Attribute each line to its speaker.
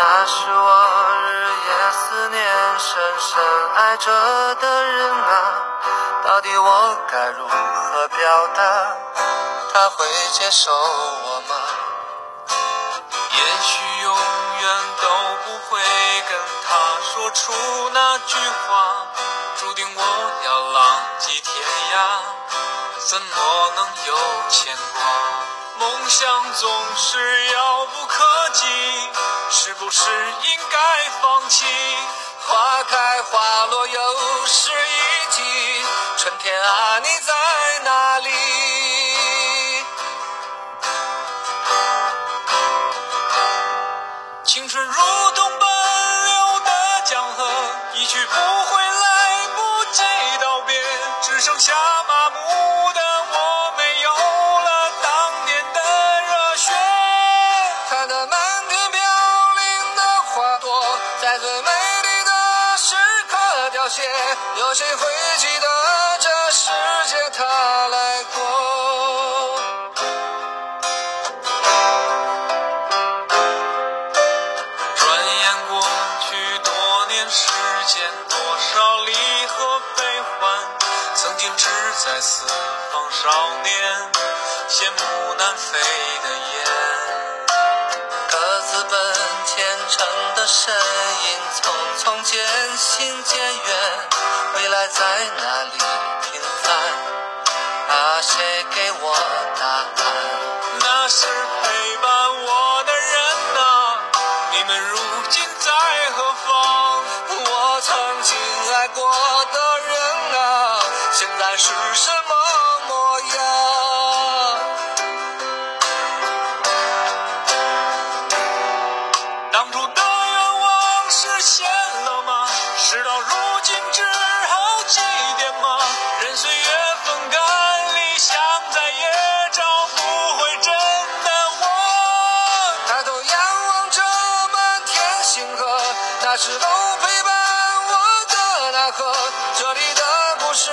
Speaker 1: 那是我日夜思念、深深爱着的人啊，到底我该如何表达？他会接受我吗？
Speaker 2: 也许永远都不会跟他说出那句话，注定我要浪迹天涯，怎么能有牵挂？梦想总是遥，是应该放弃？
Speaker 1: 花开花落又是一季，春天啊，你在哪里？
Speaker 2: 有
Speaker 1: 谁会记得这世界他来过？
Speaker 2: 转眼过去多年时间，多少离合悲欢，曾经志在四方少年，羡慕南飞的雁。
Speaker 1: 各自奔前程的身影，匆匆，在哪里平凡？啊，谁给我答案？
Speaker 2: 那是陪伴我的人呐、你们如今在何方？
Speaker 1: 我曾经爱过的人啊，现在是什么模样？
Speaker 2: 当初的愿望实现了吗？事到如今只好祭奠吗？任岁月风干，理想再也找不回真的我。
Speaker 1: 抬头仰望着满天星河，那是都陪伴我的那颗，这里的故事